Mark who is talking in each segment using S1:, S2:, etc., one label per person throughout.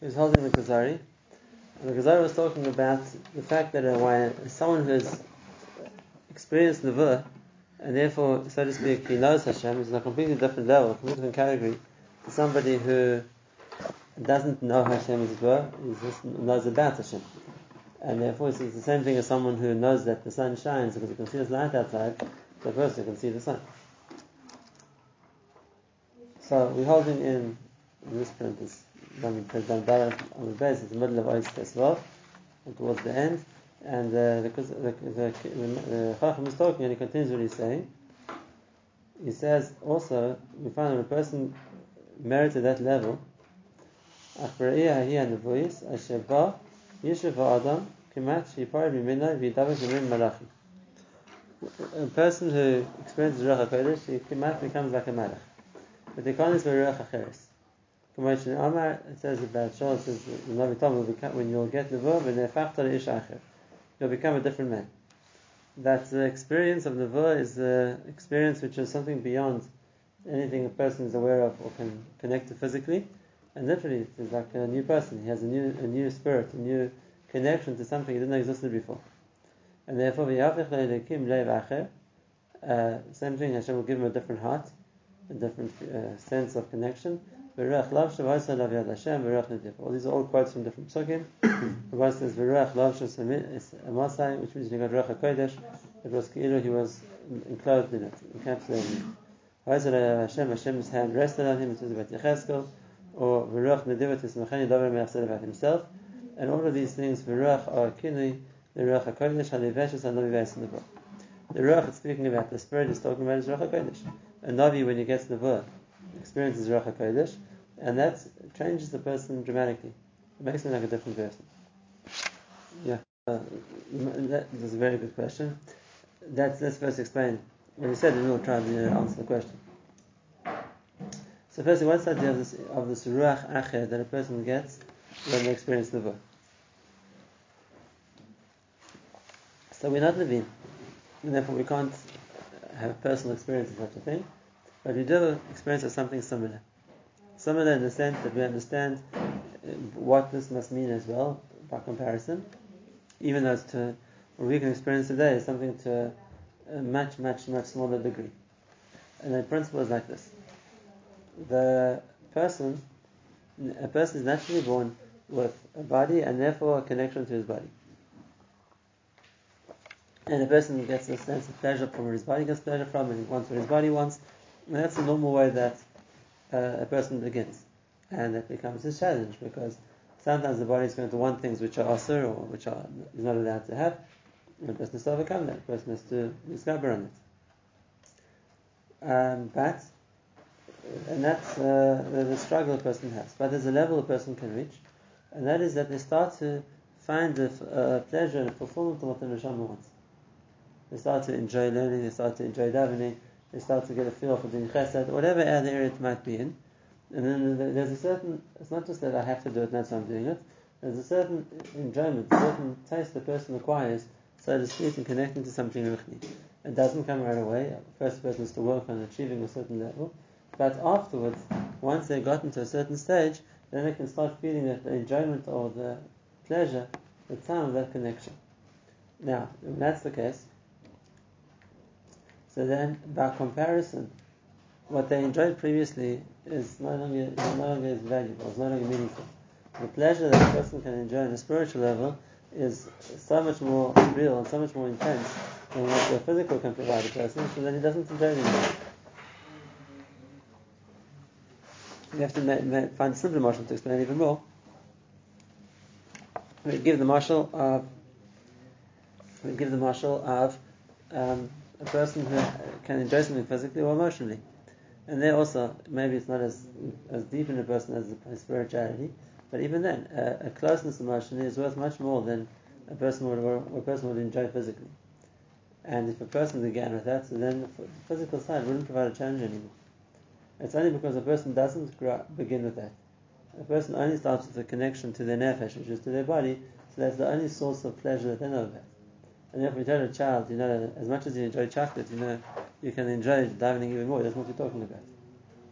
S1: who's holding the Kuzari. The Kuzari was talking about the fact that uh, someone who has experienced Nevuah, and therefore, so to speak, he knows Hashem, is on a completely different level, a completely different category, to somebody who doesn't know Hashem as it were, he just knows about Hashem. And therefore, it's the same thing as someone who knows that the sun shines because you can see the light outside, the person can see the sun. So we're holding in, in this print is when we print down on the base, it's the middle of Ois Tesvav, and towards the end. And uh, the, the, the, the Chacham is talking and he continues what he's saying. He says also, we find that a person merited that level. A person who experiences Ruach HaKodesh, he becomes like a Malach. But the Khan is Ruach HaCheres. Kamoshin Amar, it says about Shaul, it says, the Navi when you'll get the verb, and Nefachta Ish Acher, you'll become a different man. That the experience of Nevuah is the experience which is something beyond anything a person is aware of or can connect to physically. And literally, it's like a new person. He has a new, a new spirit, a new connection to something he didn't know existed before. And therefore, uh, same thing, Hashem will give him a different heart, a different uh, sense of connection. All these are all quotes from different psukim. the one says, which means he got Ruach HaKodesh. It was Keilu, he was enclosed in it, encapsulated in it. Hashem, Hashem's hand rested on him, it says about Yecheskel or Veruach Nedivat Yismachani Davar said about himself. And all of these things, Veruach are Kinui, the Ruach HaKodesh, HaLeveshes, and Navi Veis in the book. The Ruach is speaking about, the Spirit is talking about is Ruach HaKodesh. A Navi, when he gets the book, experiences Ruach HaKodesh, and that changes the person dramatically. It makes them like a different person. Yeah, uh, that is a very good question. That's, let's first explain. When you said, and we'll try to answer the question. So firstly, what's the idea of this, of this ruach acher that a person gets when they experience the book? So we're not living, and therefore we can't have personal experience of such a thing, but we do experience of something similar. Similar in the sense that we understand uh, what this must mean as well, by comparison, even it's to what we can experience today is something to a much, much, much smaller degree. And the principle is like this the person, a person is naturally born with a body and therefore a connection to his body. And a person gets a sense of pleasure from where his body gets pleasure from, and he wants what his body wants. And that's the normal way that uh, a person begins. And it becomes a challenge because sometimes the body is going to want things which are asur or which are is not allowed to have. And the person has to overcome that. The person has to discover on it. Um, but and that's uh, the, the, struggle a person has. But there's a level a person can reach, and that is that they start to find the uh, pleasure and fulfillment of what the neshama wants. They start to enjoy learning, they start to enjoy davening, they start to get a feel for doing chesed, whatever area it might be in. And then there's a certain, it's not just that I have to do it, that's why I'm doing it. There's a certain enjoyment, a certain taste the person acquires, so to speak, in connecting to something ruchni. It doesn't come right away. The First person is to work on achieving a certain level. But afterwards, once they've gotten to a certain stage, then they can start feeling the, the enjoyment or the pleasure, the time of that connection. Now, if that's the case, so then by comparison, what they enjoyed previously is no longer, is no longer as valuable, it's no longer meaningful. The pleasure that a person can enjoy on a spiritual level is so much more real and so much more intense than what the physical can provide a person, so then he doesn't enjoy it anymore. we have to ma- ma- find a simpler marshal to explain even more. We give the marshal of we give the marshal of um, a person who can enjoy something physically or emotionally, and there also maybe it's not as as deep in a person as spirituality, but even then, a, a closeness emotionally is worth much more than a person would a person would enjoy physically. And if a person began with that, so then the physical side wouldn't provide a challenge anymore. It's only because a person doesn't up, begin with that. A person only starts with a connection to their nefesh, which is to their body, so that's the only source of pleasure that they know about. And if you tell a child, you know, as much as you enjoy chocolate, you know, you can enjoy davening even more. That's what you're talking about.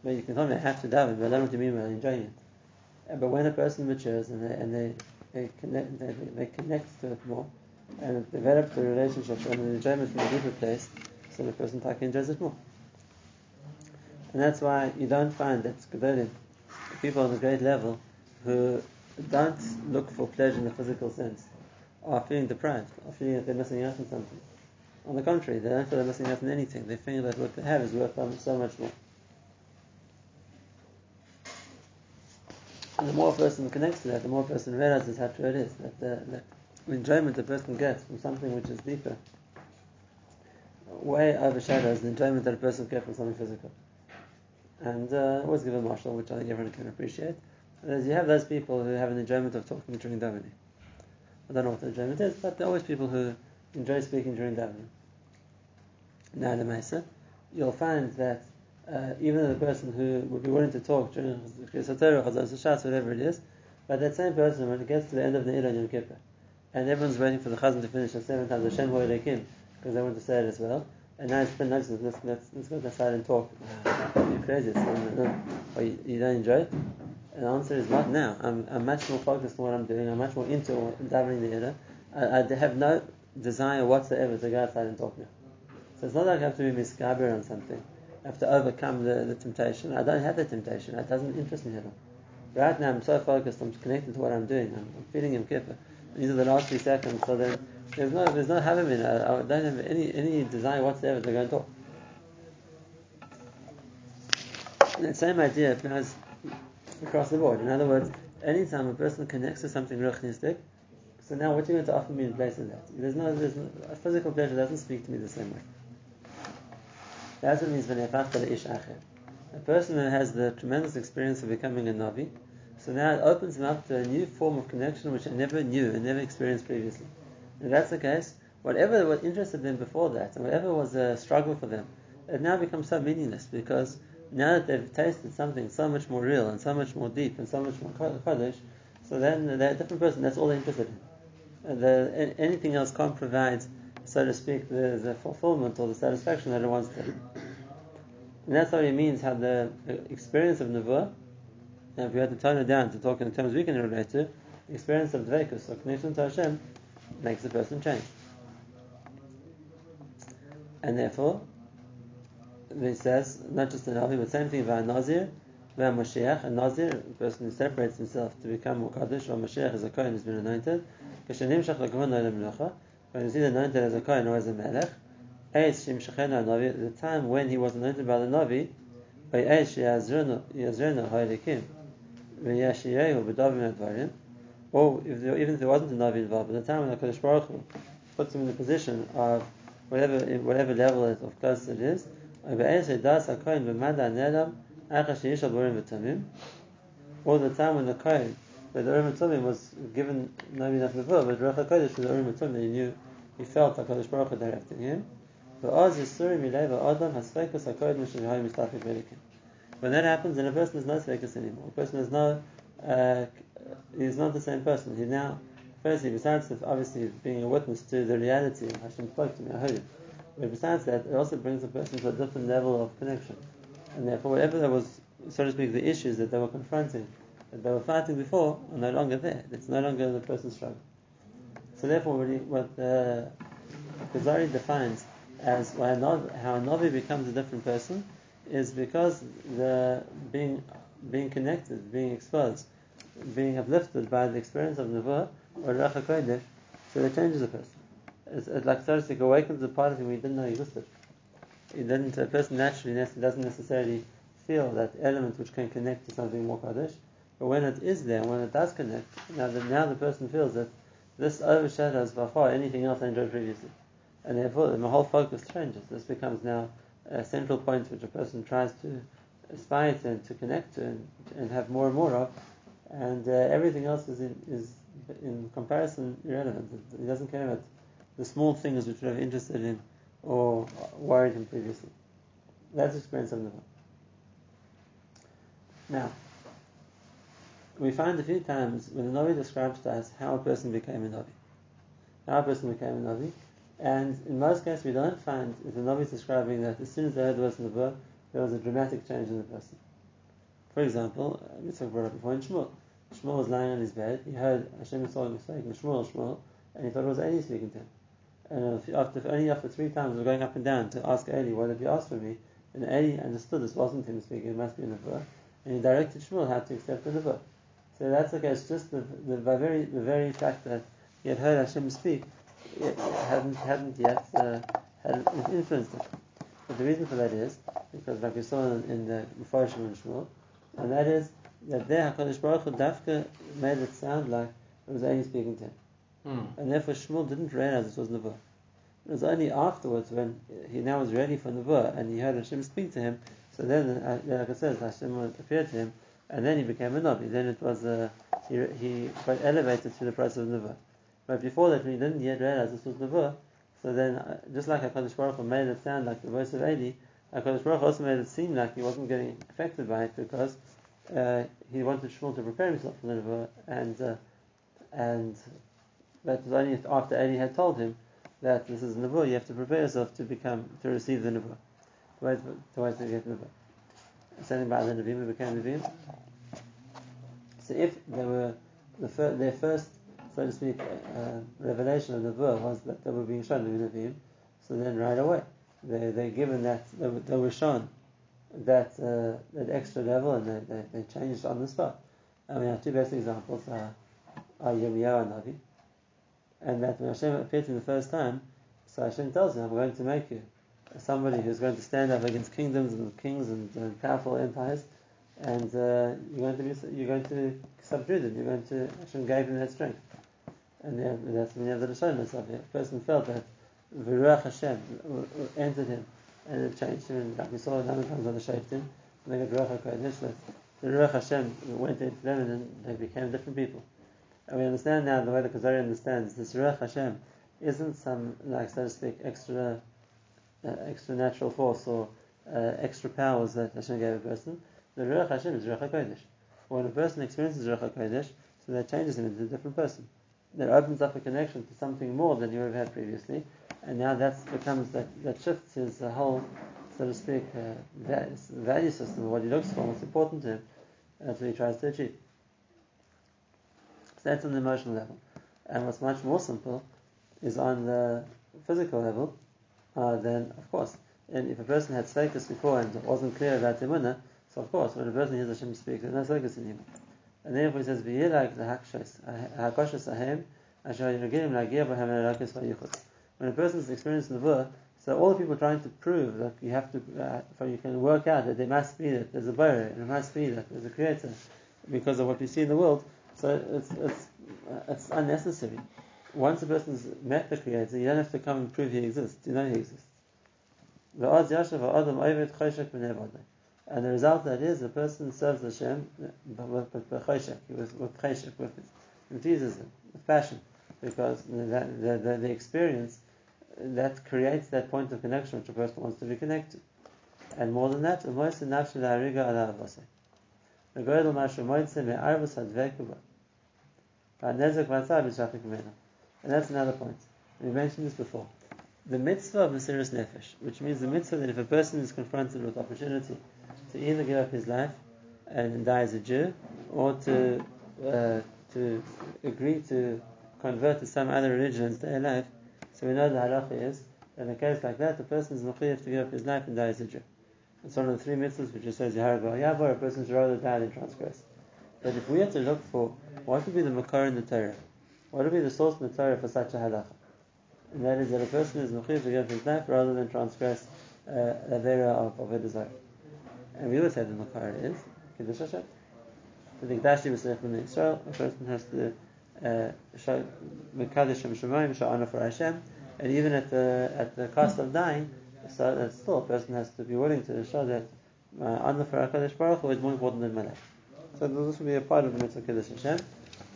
S1: But you can tell me I have to daven, but I don't know what you mean by enjoying it. but when a person matures and they, and they, they, connect, they, they connect to it more, and it develops the relationship and the enjoyment from a deeper place, so the person taka enjoys it more. And that's why you don't find that people on a great level, who don't look for pleasure in the physical sense, are feeling deprived, are feeling that they're missing out on something. On the contrary, they don't feel they're missing out on anything. They feel that what they have is worth so much more. And the more a person connects to that, the more a person realizes how true it is. That the, that enjoyment a person gets from something which is deeper way overshadows the enjoyment that a person gets from something physical. And uh, I always give a marshal, which I think everyone can appreciate. As you have those people who have an enjoyment of talking during davening. I don't know what the enjoyment is, but there are always people who enjoy speaking during davening. Now, the Mesa, you'll find that uh, even the person who would be willing to talk during Chesatera, Chazal whatever it is, but that same person, when it gets to the end of the Ilan Yom Kippur, and everyone's waiting for the Chazan to finish at seven times Hashem Ho'elekim, because they want to say it as well, and now it's been nice, let's, let's, let's go outside and talk. You're crazy, or you, you don't enjoy it? The answer is not now. I'm, I'm much more focused on what I'm doing, I'm much more into davening the Ilah. I, I have no desire whatsoever to go outside and talk now. So it's not like I have to be misgaber on something. I have to overcome the, the temptation. I don't have the temptation. It doesn't interest me at all. Right now I'm so focused, I'm connected to what I'm doing. I'm, I'm feeling Yom Kippur. These are the last few seconds, so then there's no there's no having in it. I don't have any any desire whatsoever to go and talk. And that same idea applies across the board. In other words, anytime a person connects to something ruchnistic, so now what are you going to offer me in place of that? There's no, there's no, a physical pleasure doesn't speak to me the same way. That's what it means when ish acher. A person who has the tremendous experience of becoming a Navi, so now it opens him up to a new form of connection which I never knew and never experienced previously. If that's the case, whatever was interested them before that, and whatever was a struggle for them, it now becomes so meaningless because now that they've tasted something so much more real and so much more deep and so much more kodesh, so then they're a different person. That's all they're interested in. Uh, the, anything else can't provide so to speak, the, the fulfillment or the satisfaction that it wants to. And that's what it means how the experience of Nevuah, and if we had to tone it down to talk in terms we can relate to, the experience of Dvekus or connection to Hashem makes the person change. And therefore, it says, not just the Navi, but same thing about Nazir, about Moshiach, a Nazir, a person who separates himself to become Muqaddish, or Moshiach is a Kohen who's been anointed, when he's either anointed as a Kohen or as a Melech, the time when he was anointed by the Navi, or oh, if there, even if there wasn't a Navi involved, by the time when the Kodesh Baruch Hu puts him in the position of whatever whatever level of close it is, all the time when the Kohen but the Urim Tumim was given maybe enough before, but Ruach HaKodesh was the Urim Tumim, he knew, he felt HaKadosh Baruch Hu directing him. When that happens, then a person is not svekas anymore. A person is no, uh, he's not the same person. He now, firstly, besides obviously being a witness to the reality Hashem spoke to me, I heard But besides that, it also brings a person to a different level of connection. And therefore, whatever there was, so to speak, the issues that they were confronting, that they were fighting before are no longer there. It's no longer the person's struggle. So therefore, really, what uh, the Kuzari defines as how a Navi becomes a different person is because the being being connected, being exposed, being uplifted by the experience of Nevuah or Racha so it changes a person. Like so to speak awakens a part of him we didn't know existed. It doesn't, a person naturally doesn't necessarily feel that element which can connect to something more Kaddish, but when it is there, when it does connect, now that now the person feels that this overshadows by far anything else I enjoyed previously. And therefore the whole focus changes. This becomes now a central point which a person tries to aspire to and to connect to and, and have more and more of. And uh, everything else is in, is in comparison irrelevant. He doesn't care about the small things which were interested in or worried him previously. That's experience of Nevuah. Now, we find a few times when the Navi describes to us how a person became a Navi. How a person became a Navi. And in most cases, we don't find the Navi is describing that as soon as they heard the words in the book, there was a dramatic change in the person. For example, uh, we talked about it before in Shmuel. Shmuel was lying on his bed. He heard Hashem was talking, speaking Shmuel, Shmuel, and he thought it was Eli speaking to him. And after only after three times of going up and down to ask Eli, "What have you asked for me?" And Eli understood this wasn't him speaking; it must be a nevuah, and he directed Shmuel how to accept the nevuah. So that's okay. It's just the, the, very the very fact that he had heard Hashem speak it hadn't hadn't yet uh, had influenced it. But the reason for that is because, like we saw in, in the Mepharshim and Shmuel, and that is that there Hakadosh Baruch Hu Dafka made it sound like it was only speaking to him,
S2: Mm.
S1: and therefore Shmuel didn't realize it was Nebuah. It was only afterwards when he now was ready for Nebuah and he heard Hashem speak to him. So then, uh, like I said, Hashem appeared to him, and then he became a Nabi. Then it was uh, he, he got elevated to the process of Nebuah. But before that, when he didn't yet realize this was Nebuah, so then, uh, just like HaKadosh Baruch Hu made it sound like the voice of Eli, HaKadosh Baruch Hu also made it seem like he wasn't getting affected by it because uh, he wanted Shmuel to prepare himself for the Nebuah, and uh, that was only after Eli had told him that this is Nebuah, you have to prepare yourself to become, to receive the Nebuah, to wait, to wait to get Nebuah. Standing by the who became Nevi'im. So if they were the fir- their first, so to speak, uh, revelation of Nebuah was that they were being shown the Nevi'im, so then right away they they're given that they were, they were shown that uh, that extra level and they, they, they changed on the spot. I mean, our two best examples are, are and Navi, and that when Hashem appeared to him the first time, so Hashem tells him, "I'm going to make you somebody who's going to stand up against kingdoms and kings and, and powerful empires, and uh, you're going to be you're going to subdue them. You're going to Hashem gave him that strength, and then that's when you have the Lashonas of it. A person felt that Viruach Hashem entered him, and it changed him. And like we saw a number of times on the Shoftim, when they got Ruach Hakodesh, that the Ruach Hashem went into them, and they became different people. And we understand now the way the Kuzari understands this Ruach Hashem isn't some, like so to speak, extra, uh, extra natural force or uh, extra powers that Hashem gave a person. The Ruach Hashem is Ruach Hakodesh. When a person experiences Ruach Hakodesh, so that changes him into a different person. That opens up a connection to something more than you have had previously, and now that becomes that that shifts his uh, whole, so to speak, uh, value, system what he looks for, what's important to him. That's what he tries to achieve. So that's on the emotional level. And what's much more simple is on the physical level, uh, then of course, and if a person had focus before and wasn't clear about the munah, so of course, when a person hears Hashem speak, there's no focus in him. And therefore he says, "V'yilak lahakshos, hakoshes ahem, asher yiregilim lagia b'hem elakis v'yichutz." When a person is experiencing the world so all the people trying to prove that you have to, uh, you can work out that there must be that there's a Borei, and there must be that there's a creator, because of what we see in the world. So it's it's it's unnecessary. Once a person's met the creator, you don't have to come and prove he exists. You know he exists. And the result that is the person serves Hashem with with with with cheshek, with enthusiasm, with passion, because the, the, the, the experience that creates that point of connection which a person wants to be connected. And more than that, the and that's another point. We mentioned this before. The mitzvah of Mesiris Nefesh, which means the mitzvah that if a person is confronted with opportunity to either give up his life and die as a Jew, or to uh, to agree to convert to some other religion and stay alive, so we know the halacha is that in a case like that, the person is mechayiv to give up his life and die as a Jew. It's one of the three mitzvahs which just says Yahar Yabor, a person should rather die than transgress. But if we had to look for what would be the makar in the Torah, what would be the source in the Torah for such a halacha? And that is that a person is mechayiv to give his life rather than transgress uh, the vera of, a desire. And we would say the makar is Kiddush Hashem. To the Gdashi B'Sech in Israel, a person has to uh, show Mekadosh Shem Shemayim, honor for Hashem, and even at the at the cost of dying, so that still a person has to be willing to show that uh, honor for Hakadosh Baruch Hu is more important than my life. So this would be a part of the mitzvah Kiddush Hashem,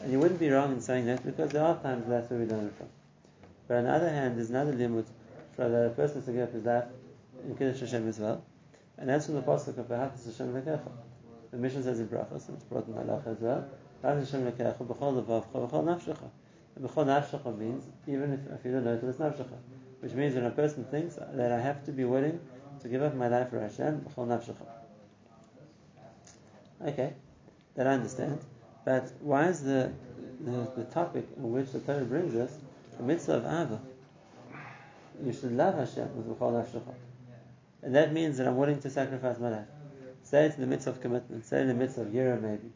S1: and you wouldn't be wrong in saying that because there are times that's where we learn it from. But on the other hand, there's another limit for a person to give up his life in Kiddush Hashem as well, and that's from the pasuk of Behatas Hashem Lekecha. The Mishnah says in Brachos, and it's brought in Halach as well. Hashem Lekecha b'chol levavcha b'chol nafshecha. And b'chol nafshecha means even if, if you don't know it, it's nafshecha, which means when a person thinks that I have to be willing to give up my life for Hashem b'chol nafshecha. Okay, that I understand. But why is the, the, the topic in which the Torah brings us the mitzvah of Ava? You should love Hashem with B'chol Nafshecha. And that means that I'm willing to sacrifice my life. Say it in the midst of commitment. Say it in the midst of Yira maybe.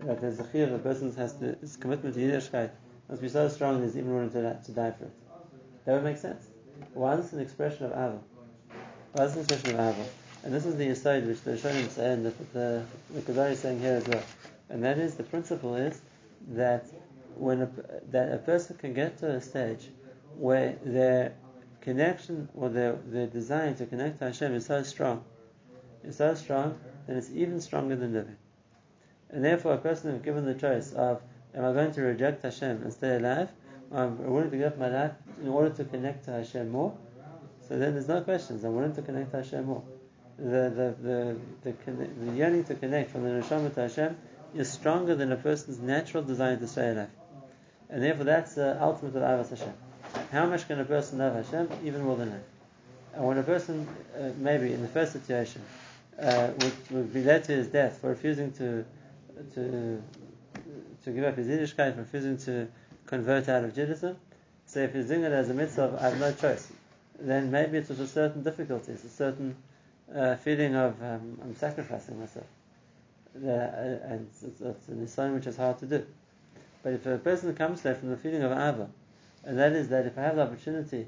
S1: That there's a chiyuv, a person has to, his commitment to Yiddishkeit must be so strong that he's even willing to, to die for it. That would make sense. Why is this an expression of Ava? Why is this an expression of Ava? And this is the aside which the Rishonim say, and that the, the Kuzari is saying here as well. And that is, the principle is that when a, that a person can get to a stage where their connection or their, their desire to connect to Hashem is so strong, is so strong, then it's even stronger than living. And therefore, a person is given the choice of, am I going to reject Hashem and stay alive, or I'm willing to give up my life in order to connect to Hashem more? So then there's no questions. I'm willing to connect to Hashem more. The the the the, the yearning to connect from the neshama to Hashem is stronger than a person's natural desire to stay alive, and therefore that's the ultimate of avas Hashem. How much can a person love Hashem? Even more than that. And when a person, uh, maybe in the first situation, uh, would, would be led to his death for refusing to to to give up his Yiddishkeit, for refusing to convert out of Judaism. So if he's doing it as a mitzvah, I have no choice. Then maybe it's with a certain difficulty, it's a certain uh, feeling of um, I'm sacrificing myself, uh, and it's, it's, an assignment which is hard to do. But if a person comes there from the feeling of Ava, and that is that if I have the opportunity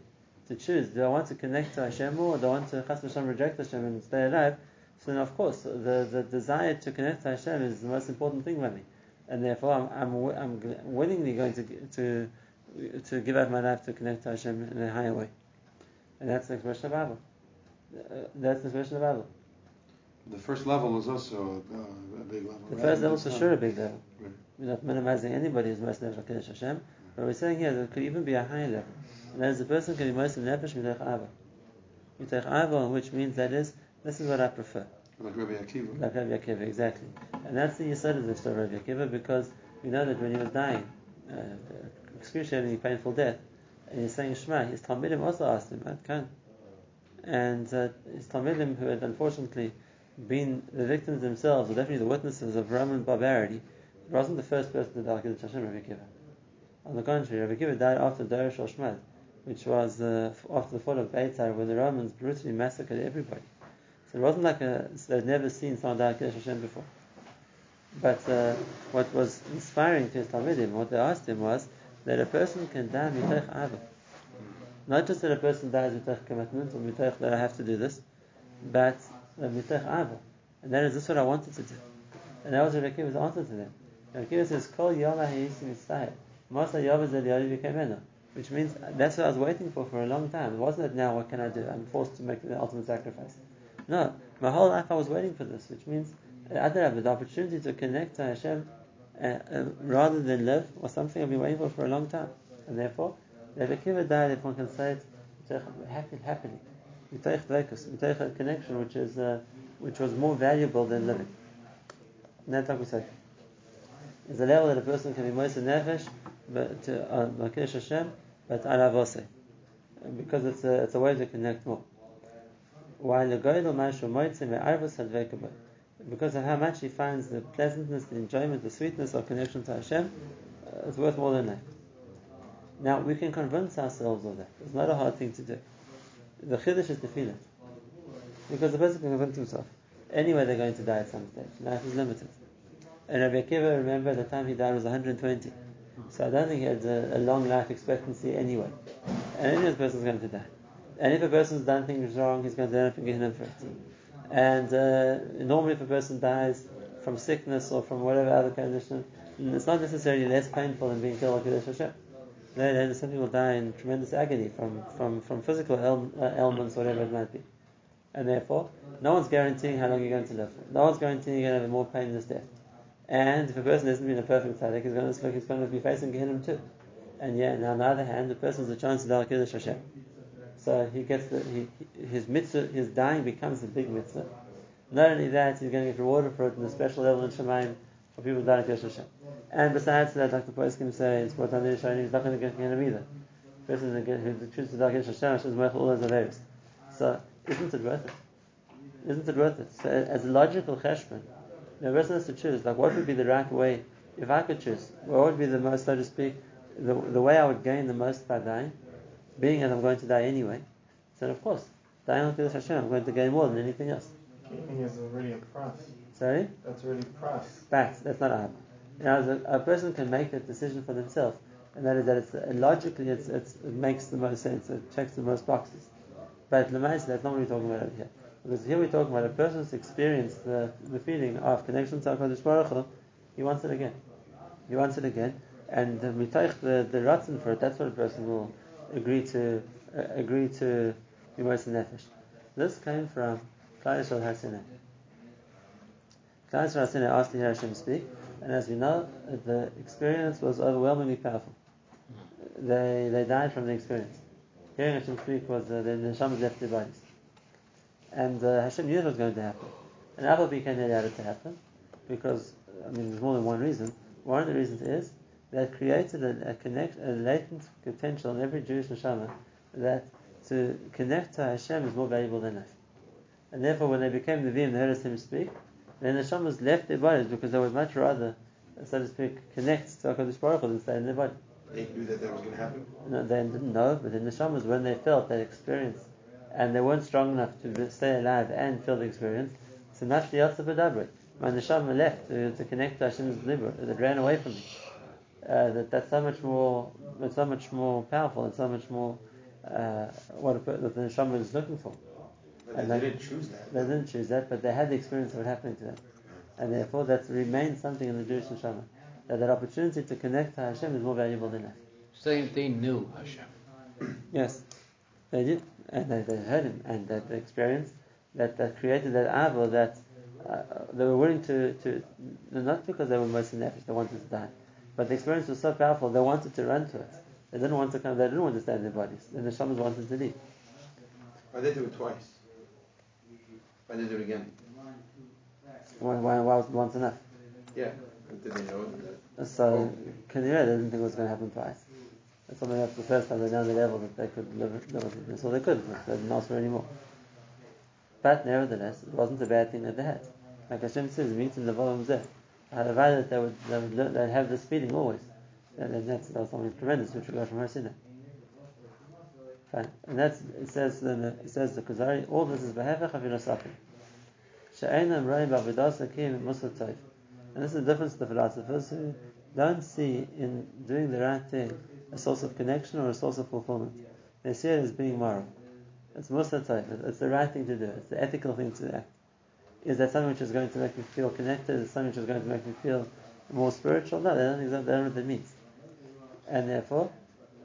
S1: to choose, do I want to connect to Hashem more, or do I want to Chas Hashem reject Hashem and stay alive? So then, of course, the, the desire to connect to Hashem is the most important thing for me, and therefore I'm, I'm, I'm willingly going to to to give up my life to connect to Hashem in a higher way, and that's the expression of Ava. Uh, that's the of Ava.
S2: The first level is also a, big level.
S1: The
S2: right?
S1: first level is for sure a big level.
S2: Right.
S1: We're not minimizing anybody who's most nefesh Hakadosh Hashem, but we're saying here that it could even be a higher level. And that is the person can be most nefesh mitach ava. Mitach ava, which means that is, this is what I prefer.
S2: Like Rabbi Akiva.
S1: Like Rabbi Akiva, exactly. And that's the yisod of the story of Rabbi Akiva because we know that when he was dying, uh, excruciatingly painful death, and he's saying Shema, his Talmidim also asked him, "What can?" And uh, his Talmidim, who had unfortunately been the victims themselves, or definitely the witnesses of Roman barbarity, wasn't the first person to die Kiddush Hashem, Rabbi Akiva. On the contrary, Rabbi Akiva died after Darish al Shmad, which was uh, after the fall of Beitar, when the Romans brutally massacred everybody. So it wasn't like a, so they'd never seen someone die Kiddush Hashem before. But uh, what was inspiring to his Talmidim, what they asked him was that a person can die mitach ava. Not just that a person dies mitach commitment or mitach that I have to do this, but mitach ava. And that is this what I wanted to do. And that was Rabbi Akiva's answer to them. Rabbi Akiva says, Kol yama hayisim mitzvah. Masa yavaz el became Which means that's what I was waiting for for a long time. It wasn't that now what can I do? I'm forced to make the ultimate sacrifice. No, my whole life I was waiting for this, which means I did have the opportunity to connect to Hashem uh, uh, rather than live was something I've been waiting for for a long time. And therefore, Rabbi Akiva died, if one can say it, happy, happily. Mitoich dvekus, mitoich a connection which is uh, which was more valuable than living. And that's like we say. There's a level that a person can be most nefesh, but to uh, Hashem, but alavose. Because it's a, it's a way to connect more. While the goyel mashu moitzim ve'arvus hadvekabah because of how much he finds the pleasantness, the enjoyment, the sweetness of connection to Hashem, uh, it's worth more than that. Now, we can convince ourselves of that. It's not a hard thing to do. The chiddush is to feel it. Because the person can convince himself. Anyway, they're going to die at some stage. Life is limited. And Rabbi Akiva, remember, the time he died was 120. So I don't think he had a, a long life expectancy anyway. And any person is going to die. And if a person's done things wrong, he's going to end up in Gehenna for it. And uh, normally, if a person dies from sickness or from whatever other condition, it's not necessarily less painful than being killed by Kiddush Hashem. Then some people die in tremendous agony from, from, from physical uh, ailments, whatever it might be. And therefore, no one's guaranteeing how long you're going to live. No one's guaranteeing you're going to have more pain in this death. And if a person hasn't been a perfect tzaddik, he's going to, he's going to be facing Gehenna too. And yeah, now on the other hand, the person has a chance to die Kiddush Hashem. So he gets the, he, his mitzvah, his dying becomes a big mitzvah. Not only that, he's going to get rewarded for it in a special level in Shemaim for people dying at Hashem. And besides that, like the Poskim say, it's brought down the Yisrael, he's not going to get Gehenna either. The person who chooses to die at Hashem, is all his averis. So, isn't it worth it? Isn't it worth it? So, as a logical cheshbon, the person has to choose, like, what would be the right way if I could choose, what would be the most, so to speak, the, the way I would gain the most by dying, being that I'm going to die anyway, then of course, dying on Kiddush Hashem, I'm going to gain more than anything else.
S3: Gaming is already a price.
S1: Sorry?
S3: That's already a price.
S1: But that's not ahava. Now, a, a person can make that decision for themselves, and that is that it's uh, logically it's, it's, it makes the most sense, it checks the most boxes. But Lamaisa, that's not what we're talking about over here. Because here we're talking about a person's experience, the, the feeling of connection to HaKadosh Baruch Hu, he wants it again. He wants it again. And uh, mitaych the, the ratzon for it, that's what a person will agree to uh, agree to be most nefesh. This came from Klal Yisrael Yisrael Har asked to hear Hashem speak, and as we know, the experience was overwhelmingly powerful. They, they died from the experience. Hearing Hashem speak was uh, the neshamas left their bodies. And uh, Hashem knew it was going to happen. And Abba became allowed it to happen because, I mean, there's more than one reason. One of the reasons is that created a, a, connect, a latent potential in every Jewish neshama that to connect to Hashem is more valuable than life. And therefore, when they became the Vim, they heard Hashem speak, then the neshamas left their bodies because they would much rather, so to speak, connect to HaKadosh Baruch Hu than stay in their body.
S2: They knew that that was going to happen.
S1: No, they didn't know, but the neshamas, when they felt that experience, and they weren't strong enough to stay alive and feel the experience, so nafshi yatsa b'dabrit. My neshama left to, to connect to Hashem's liber, that ran away from me. Uh, that that's so much more, it's so much more powerful, and so much more uh, what a, that the neshama is looking for.
S2: But
S1: And
S2: they
S1: they-
S2: didn't choose that.
S1: They didn't choose that, but they had the experience of it happening to them, and therefore that remains something in the Jewish neshama. That that opportunity to connect to Hashem is more valuable than life.
S4: So they knew Hashem.
S1: Yes, they did, and they, they heard him, and that the experience that, that created that ava that uh, they were willing to, to not because they were most nefesh, they wanted to die, but the experience was so powerful they wanted to run to it. They didn't want to come. They didn't want to stay in their bodies. And the neshamas wanted to leave.
S2: Why they do it twice? Why they do it again?
S1: Why, why, why was it once enough?
S2: Yeah. Did they know?
S1: So Kanira they didn't think it was going to happen twice. That's something that's the first time they know the level that they could live, live with it. That's all they could. They didn't ask for any more. But nevertheless, it wasn't a bad thing that they had. Like Hashem says, meet in the volume there. However, that they would, they would learn, they'd have this feeling always. And that's, that's something tremendous which we got from Har Sinai. Fine. And that's, it says, it says the Kuzari, all this is behefech of Yirasafim. She'enam rei ba'avidas hakim musar. And this is the difference to the philosophers who don't see in doing the right thing a source of connection or a source of fulfillment. They see it as being moral. It's musar. It's the right thing to do. It's the ethical thing to act. Is that something which is going to make me feel connected? Is something which is going to make me feel more spiritual? No, they don't, they don't know what that means. And therefore,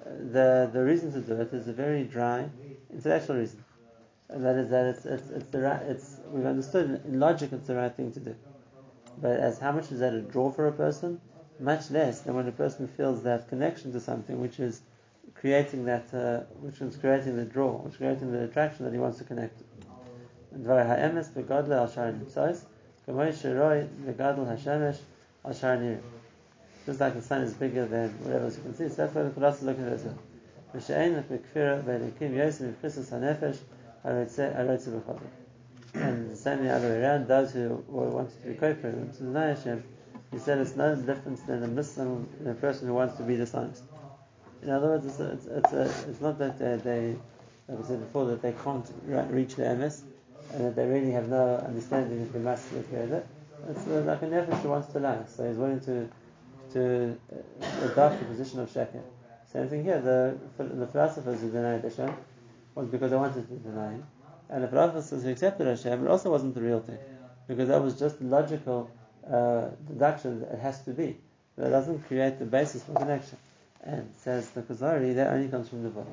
S1: the the reason to do it is a very dry intellectual reason. And that is that it's, it's, it's the right, it's, we've understood in logic it's the right thing to do. But as how much is that a draw for a person? Much less than when a person feels that connection to something which is creating that, uh, which is creating the draw, which is creating the attraction that he wants to connect to. Just like the sun is bigger than whatever else you can see, so that's why the Kolos is looking at it as mikfira ve'elikim yosim ha'nefesh. And the same the other way around, those who want to be kofir and to deny Hashem, he said it's no difference than a Muslim and a person who wants to be dishonest. In other words, it's, a, it's, it's, a, it's, not that uh, they, like I said before, that they can't reach the MS and that they really have no understanding of they must of it. It's uh, like a effort who wants to lie, so he's willing to to uh, adopt the position of sheker. Same thing here. The the philosophers who denied Hashem was because they wanted to deny Him, and the philosophers who accepted Hashem, it also wasn't the real thing, because that was just logical uh, deduction that it has to be. That doesn't create the basis for connection. And says the Kuzari, that only comes from the Vah.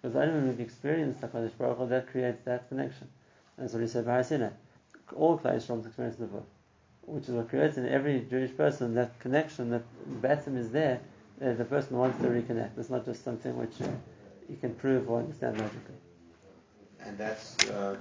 S1: Because only when we've experienced HaKadosh Baruch Hu, that creates that connection. That's what he said by. All Klal Yisrael's experience the Vah. Which is what creates in every Jewish person that connection, that Batim is there, uh, the person wants to reconnect. It's not just something which uh, you can prove or understand logically.
S2: And that's uh,